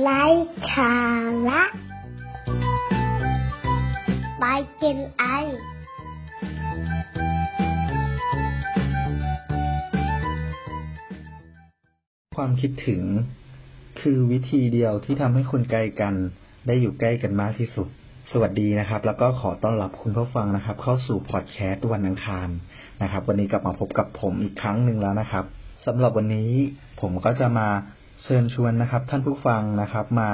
ไร้สาระไปกินไอความคิดถึงคือวิธีเดียวที่ทำให้คนไกลกันได้อยู่ใกล้กันมากที่สุด สวัสดีนะครับ แล้วก็ขอต้อนรับคุณผู้ฟังนะครับ เข้าสู่พอดแคสต์วันอังคารนะครับ วันนี้กลับมาพบกับผมอีกครั้งหนึ่งแล้วนะครับสำหรับวันนี้ผมก็จะมา เชิญชวนนะครับ ท่านผู้ฟังนะครับ มา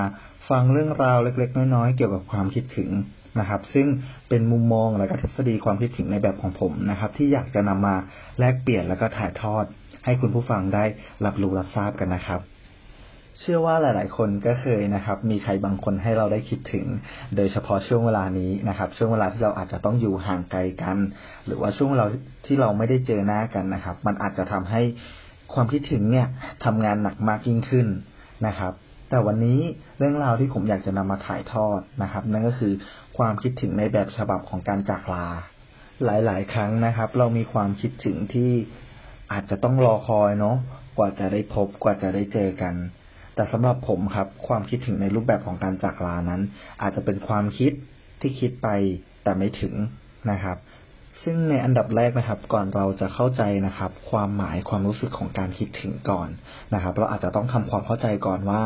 ฟังเรื่องราวเล็ก ๆ น้อยๆเกี่ยวกับความคิดถึงนะครับ ซึ่งเป็นมุมมองและก็ทฤษฎีความคิดถึงในแบบของผมนะครับ ที่อยากจะนำมาแลกเปลี่ยนแล้วก็ถ่ายทอด ให้คุณผู้ฟังได้รับรู้รับทราบกันนะครับเชื่อว่าหลาย ๆ คนก็เคยนะครับ มีใครบางคนให้เราได้คิดถึง โดยเฉพาะช่วงเวลานี้นะครับ ช่วงเวลาที่เราอาจจะต้องอยู่ห่างไกลกัน หรือว่าช่วงเราที่เราไม่ได้เจอหน้ากันนะครับ มันอาจจะทำให้ ความคิดถึงเนี่ยทำงานหนักมากยิ่งขึ้นนะครับ แต่วันนี้เรื่องราวที่ผมอยากจะนำมาถ่ายทอดนะครับ นั่นก็คือความคิดถึงในแบบฉบับของการจากลา หลาย ๆ ครั้งนะครับ เรามีความคิดถึงที่อาจจะต้องรอคอยเนาะกว่าจะได้พบกว่าจะได้เจอกัน แต่สำหรับผมครับ ความคิดถึงในรูปแบบของการจากลานั้น อาจจะเป็นความคิดที่คิดไปแต่ไม่ถึงนะครับ ซึ่งในอันดับแรกนะครับ ก่อนเราจะเข้าใจนะครับ ความหมายความรู้สึกของการคิดถึงก่อนนะครับ เราอาจจะต้องทำความเข้าใจก่อนว่า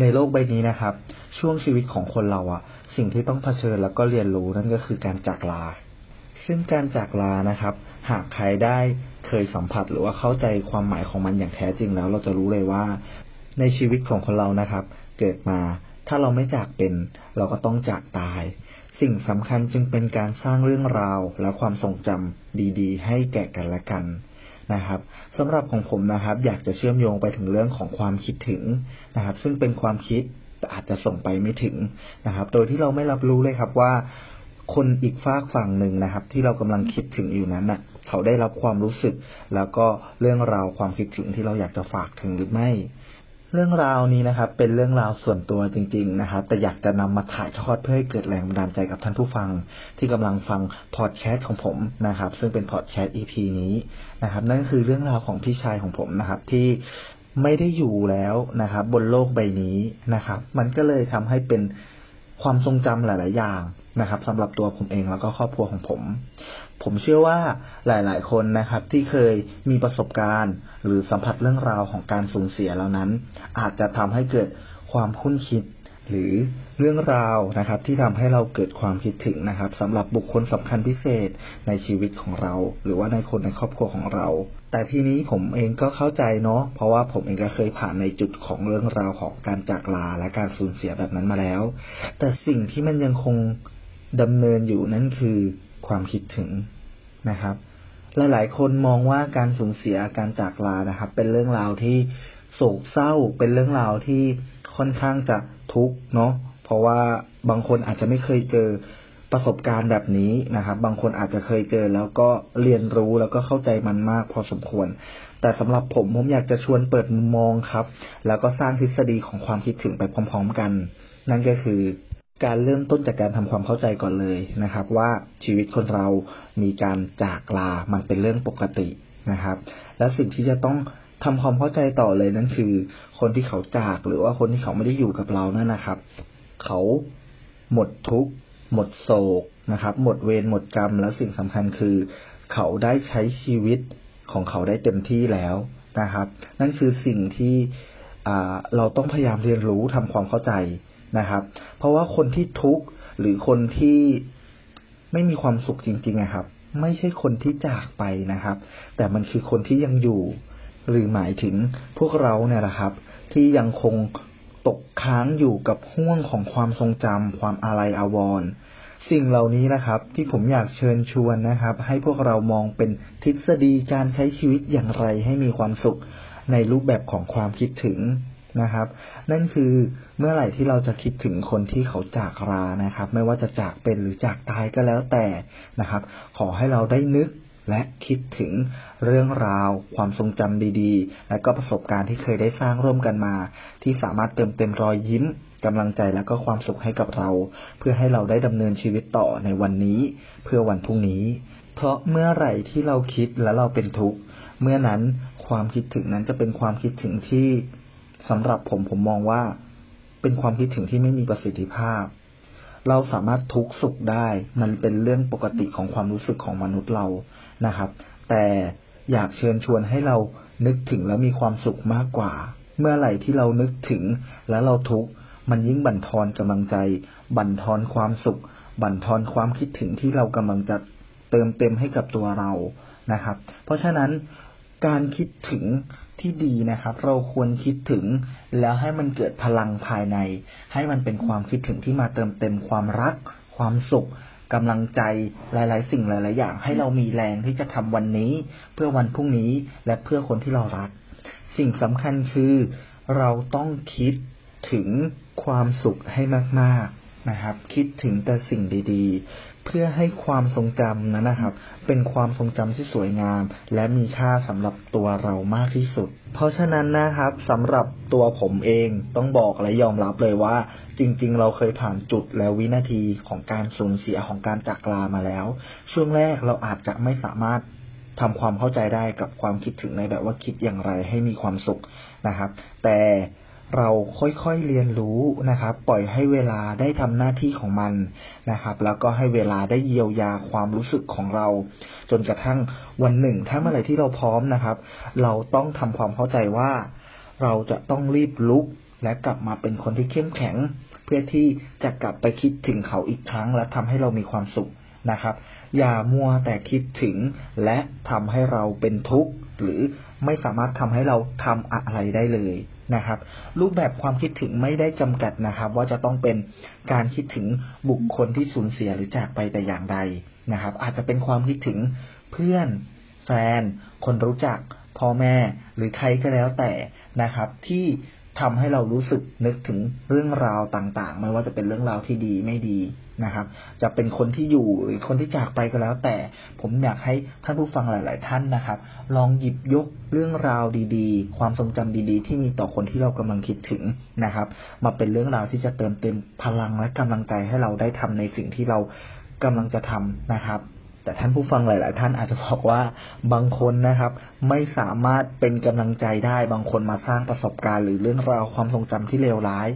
ในโลกใบนี้นะครับ ช่วงชีวิตของคนเราอะสิ่งที่ต้องเผชิญแล้วก็เรียนรู้นั่นก็คือการจากลา ซึ่งการจากลานะครับ หากใครได้เคยสัมผัสหรือว่าเข้าใจความหมายของมันอย่างแท้จริงแล้ว เราจะรู้เลยว่า ในชีวิตของคนเรานะครับ เกิดมาถ้าเราไม่จากเป็น เราก็ต้องจากตาย สิ่งสำคัญจึงเป็นการสร้างเรื่องราวและความทรงจำดี ๆ ให้แก่กันและกันนะครับสำหรับของผมนะครับ อยากจะเชื่อมโยงไปถึงเรื่องของความคิดถึงนะครับ ซึ่งเป็นความคิดแต่อาจจะส่งไปไม่ถึงนะครับ โดยที่เราไม่รับรู้เลยครับว่า คนอีกฝากฝั่งหนึ่งนะครับ ที่เรากำลังคิดถึงอยู่นั้นน่ะ เขาได้รับความรู้สึก แล้วก็เรื่องราวความคิดถึงที่เราอยากจะฝากถึงหรือไม่ เรื่องราวนี้นะครับ เป็นเรื่องราวส่วนตัวจริง ๆ นะครับ แต่อยากจะนำมาถ่ายทอดเพื่อให้เกิดแรงบันดาลใจกับท่านผู้ฟัง ที่กำลังฟังพอดแคสต์ของผมนะครับ ซึ่งเป็นพอดแคสต์ EP นี้นะครับ นั่นก็คือเรื่องราวของพี่ชายของผมนะครับ ที่ไม่ได้อยู่แล้วนะครับ บนโลกใบนี้นะครับ มันก็เลยทำให้เป็นความทรงจำหลาย ๆ อย่างนะครับสำหรับตัวผมเองแล้วก็ครอบครัวของผม ผมเชื่อว่าหลาย ๆ คนนะครับ ที่เคยมีประสบการณ์ หรือสัมผัสเรื่องราวของการสูญเสียเหล่านั้น อาจจะทำให้เกิดความคุ้นคิด หรือเรื่องราวนะครับ ที่ทำให้เราเกิดความคิดถึงนะครับสำหรับบุคคลสำคัญพิเศษในชีวิตของเรา หรือว่าในคนในครอบครัวของเรา แต่ทีนี้ผมเองก็เข้าใจเนาะเพราะว่าผมเองก็เคยผ่านในจุดของเรื่องราวของการจากลาและการสูญเสียแบบนั้นมาแล้ว แต่สิ่งที่มันยังคงดำเนินอยู่นั่นคือ ความคิดถึงนะครับ หลาย ๆ คนมองว่าการสูญเสียการจากลานะครับ เป็นเรื่องราวที่โศกเศร้า เป็นเรื่องราวที่ค่อนข้างจะทุกข์เนาะเพราะว่าบางคนอาจจะไม่เคยเจอประสบการณ์แบบนี้นะครับ บางคนอาจจะเคยเจอแล้วก็เรียนรู้แล้วก็เข้าใจมันมากพอสมควร แต่สำหรับผมผมอยากจะชวนเปิดมุมมองครับ แล้วก็สร้างทฤษฎีของความคิดถึงไปพร้อม ๆ กัน นั่นก็คือ การเริ่มต้นจากการทำความเข้าใจก่อนเลยนะครับ ว่าชีวิตคนเรามีการจากลา มันเป็นเรื่องปกตินะครับ และสิ่งที่จะต้องทำความเข้าใจต่อเลยนั่นคือ คนที่เขาจากหรือว่าคนที่เขาไม่ได้อยู่กับเรานั่นนะครับ เขาหมดทุกข์หมดโศกนะครับ หมดเวรหมดกรรม แล้วสิ่งสำคัญคือ เขาได้ใช้ชีวิตของเขาได้เต็มที่แล้วนะครับ นั่นคือสิ่งที่เราต้องพยายามเรียนรู้ทำความเข้าใจ นะครับ เพราะว่าคนที่ทุกข์หรือคนที่ไม่มีความสุขจริงๆนะครับ ไม่ใช่คนที่จากไปนะครับ แต่มันคือคนที่ยังอยู่ หรือหมายถึงพวกเราเนี่ยแหละครับ ที่ยังคงตกค้างอยู่กับห่วงของความทรงจำความอาลัยอาวรณ์สิ่งเหล่านี้นะครับ ที่ผมอยากเชิญชวนนะครับ ให้พวกเรามองเป็นทฤษฎีการใช้ชีวิตอย่างไรให้มีความสุขในรูปแบบของความคิดถึง นะครับ นั่นคือเมื่อไหร่ที่เราจะคิดถึงคนที่เขาจากรานะครับ ไม่ว่าจะจากเป็นหรือจากตายก็แล้วแต่นะครับ ขอให้เราได้นึกและคิดถึงเรื่องราว ความทรงจำดีๆ และก็ประสบการณ์ที่เคยได้สร้างร่วมกันมา ที่สามารถเติมเต็มรอยยิ้มกำลังใจและก็ความสุขให้กับเรา เพื่อให้เราได้ดำเนินชีวิตต่อในวันนี้ เพื่อวันพรุ่งนี้ เพราะเมื่อไหร่ที่เราคิดและเราเป็นทุกข์เมื่อนั้นความคิดถึงนั้นจะเป็นความคิดถึงที่ สำหรับผมผมมองว่า เป็นความคิดถึงที่ไม่มีประสิทธิภาพ เราสามารถทุกข์สุขได้ มันเป็นเรื่องปกติของความรู้สึกของมนุษย์เรานะครับ แต่อยากเชิญชวนให้เรานึกถึงแล้วมีความสุขมากกว่า เมื่อไหร่ที่เรานึกถึงแล้วเราทุกข์มันยิ่งบั่นทอนกำลังใจ บั่นทอนความสุข บั่นทอนความคิดถึงที่เรากำลังจะเติมเต็มให้กับตัวเรานะครับ เพราะฉะนั้น การคิดถึงที่ดีนะครับ เราควรคิดถึง แล้วให้มันเกิดพลังภายใน ให้มันเป็นความคิดถึงที่มาเติมเต็มความรัก ความสุขกำลังใจหลาย ๆ สิ่งหลาย ๆ อย่าง ให้เรามีแรงที่จะทำวันนี้ เพื่อวันพรุ่งนี้และเพื่อคนที่เรารัก สิ่งสำคัญคือ เราต้องคิดถึงความสุขให้มาก ๆ นะครับ คิดถึงแต่สิ่งดีๆ เพื่อให้ความทรงจำนั้นนะครับ เป็นความทรงจำที่สวยงาม และมีค่าสำหรับตัวเรามากที่สุด เพราะฉะนั้นนะครับสำหรับตัวผมเองต้องบอกและยอมรับเลยว่า จริง ๆ เราเคยผ่านจุดและวินาทีของการสูญเสียของการจากลามาแล้ว ช่วงแรกเราอาจจะไม่สามารถทำความเข้าใจได้กับความคิดถึงในแบบว่าคิดอย่างไรให้มีความสุขนะครับ แต่ เราค่อยๆเรียนรู้นะครับ ปล่อยให้เวลาได้ทำหน้าที่ของมันนะครับ แล้วก็ให้เวลาได้เยียวยาความรู้สึกของเรา จนกระทั่งวันหนึ่ง ถ้าเมื่อไหร่ที่เราพร้อมนะครับ เราต้องทำความเข้าใจว่า เราจะต้องรีบลุกและกลับมาเป็นคนที่เข้มแข็ง เพื่อที่จะกลับไปคิดถึงเขาอีกครั้ง และทำให้เรามีความสุขนะครับ อย่ามัวแต่คิดถึง และทำให้เราเป็นทุกข์หรือไม่สามารถทำให้เราทำอะไรได้เลย นะครับ รูปแบบความคิดถึงไม่ได้จำกัดนะครับ ว่าจะต้องเป็นการคิดถึงบุคคลที่สูญเสียหรือจากไปแต่อย่างใดนะครับ อาจจะเป็นความคิดถึงเพื่อนแฟน คนรู้จักพ่อแม่หรือใครก็แล้วแต่นะครับ ที่ ทำให้เรารู้สึกนึกถึงเรื่องราวต่างๆ ไม่ว่าจะเป็นเรื่องราวที่ดีไม่ดีนะครับ จะเป็นคนที่อยู่หรือคนที่จากไปก็แล้ว แต่ผมอยากให้ท่านผู้ฟังหลาย ๆ ท่านนะครับ ลองหยิบยกเรื่องราวดีๆ ความทรงจำดีๆ ที่มีต่อคนที่เรากำลังคิดถึงนะครับ มาเป็นเรื่องราวที่จะเติมเต็มพลังและกำลังใจให้เราได้ทำในสิ่งที่เรากำลังจะทำนะครับ แต่ท่านผู้ฟังหลาย ๆ ท่านอาจจะบอกว่าบางคนนะครับ ไม่สามารถเป็นกำลังใจได้ บางคนมาสร้างประสบการณ์ หรือเรื่องราวความทรงจำที่เลวร้าย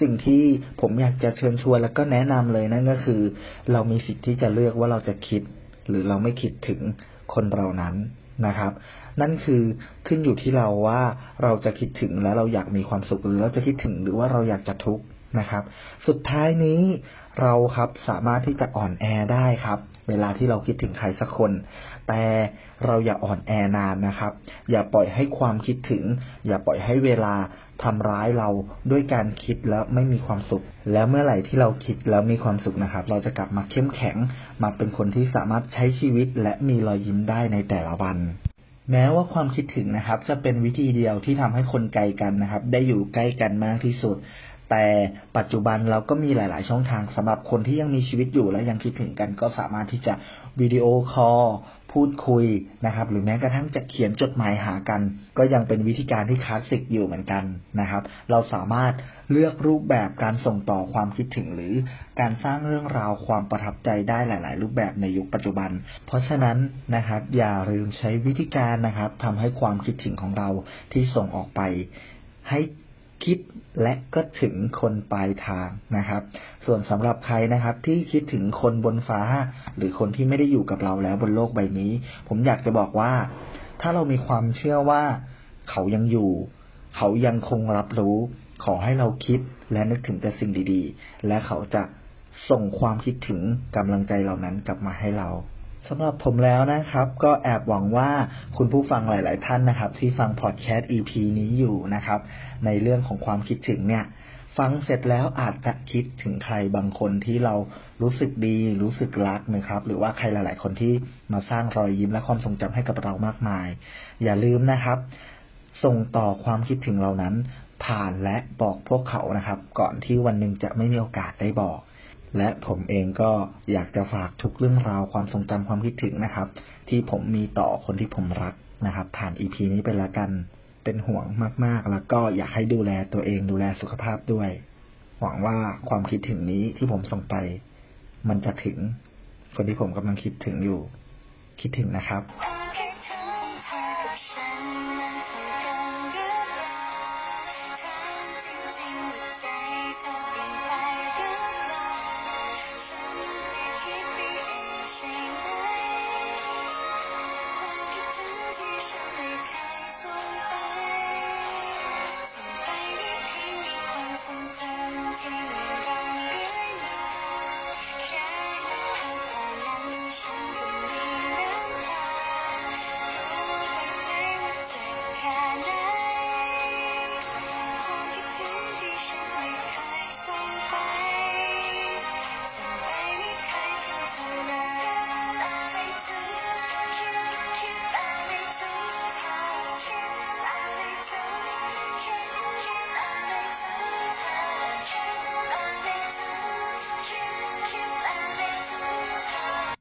สิ่งที่ผมอยากจะเชิญชวนแล้วก็แนะนำเลยนั่นก็คือ เรามีสิทธิ์ที่จะเลือกว่าเราจะคิด หรือเราไม่คิดถึงคนเรานั้นนะครับ นั่นคือขึ้นอยู่ที่เราว่าเราจะคิดถึงแล้วเราอยากมีความสุขหรือเราจะคิดถึงหรือว่าเราอยากจะทุกข์ นะครับ สุดท้ายนี้เราครับสามารถที่จะอ่อนแอได้ครับ เวลาที่เราคิดถึงใครสักคน แต่เราอย่าอ่อนแอนานนะครับ อย่าปล่อยให้ความคิดถึง อย่าปล่อยให้เวลาทำร้ายเราด้วยการคิดแล้วไม่มีความสุข แล้วเมื่อไหร่ที่เราคิดแล้วมีความสุขนะครับ เราจะกลับมาเข้มแข็ง มาเป็นคนที่สามารถใช้ชีวิตและมีรอยยิ้มได้ในแต่ละวันแม้ว่าความคิดถึงนะครับ จะเป็นวิธีเดียวที่ทำให้คนไกลกันนะครับ ได้อยู่ใกล้กันมากที่สุด แต่ปัจจุบันเราก็มีหลาย ๆ ช่องทางสำหรับคนที่ยังมีชีวิตอยู่และยังคิดถึงกัน ก็สามารถที่จะวิดีโอคอลพูดคุยนะครับ หรือแม้กระทั่งจะเขียนจดหมายหากัน ก็ยังเป็นวิธีการที่คลาสสิกอยู่เหมือนกันนะครับ เราสามารถเลือกรูปแบบการส่งต่อความคิดถึง หรือการสร้างเรื่องราวความประทับใจได้หลาย ๆ รูปแบบในยุคปัจจุบัน เพราะฉะนั้นนะครับ อย่าลืมใช้วิธีการนะครับทำให้ความคิดถึงของเราที่ส่งออกไป ให้ คิดและก็ถึงคนปลายทางนะครับ ส่วนสำหรับใครนะครับ ที่คิดถึงคนบนฟ้า หรือคนที่ไม่ได้อยู่กับเราแล้วบนโลกใบนี้ ผมอยากจะบอกว่า ถ้าเรามีความเชื่อว่าเขายังอยู่ เขายังคงรับรู้ ขอให้เราคิดและนึกถึงแต่สิ่งดีๆ และเขาจะส่งความคิดถึงกำลังใจเหล่านั้นกลับมาให้เรา สำหรับผมแล้วนะครับ ก็แอบหวังว่าคุณผู้ฟังหลาย ๆ ท่านนะครับ ที่ฟังพอดแคสต์ EP นี้อยู่นะครับ ในเรื่องของความคิดถึงเนี่ย ฟังเสร็จแล้วอาจจะคิดถึงใครบางคนที่เรารู้สึกดีรู้สึกรักนะครับ หรือว่าใครหลาย ๆ คนที่มาสร้างรอยยิ้มและความทรงจำให้กับเรามากมาย อย่าลืมนะครับ ส่งต่อความคิดถึงเหล่านั้นผ่านและบอกพวกเขานะครับ ก่อนที่วันหนึ่งจะไม่มีโอกาสได้บอก และผมเองก็อยากจะฝากทุกเรื่องราวความทรงจำความคิดถึงนะครับ ที่ผมมีต่อคนที่ผมรักนะครับ ผ่านอีพีนี้ไปละกัน เป็นห่วงมากๆ แล้วก็อยากให้ดูแลตัวเองดูแลสุขภาพด้วย หวังว่าความคิดถึงนี้ที่ผมส่งไป มันจะถึงคนที่ผมกำลังคิดถึงอยู่ คิดถึงนะครับ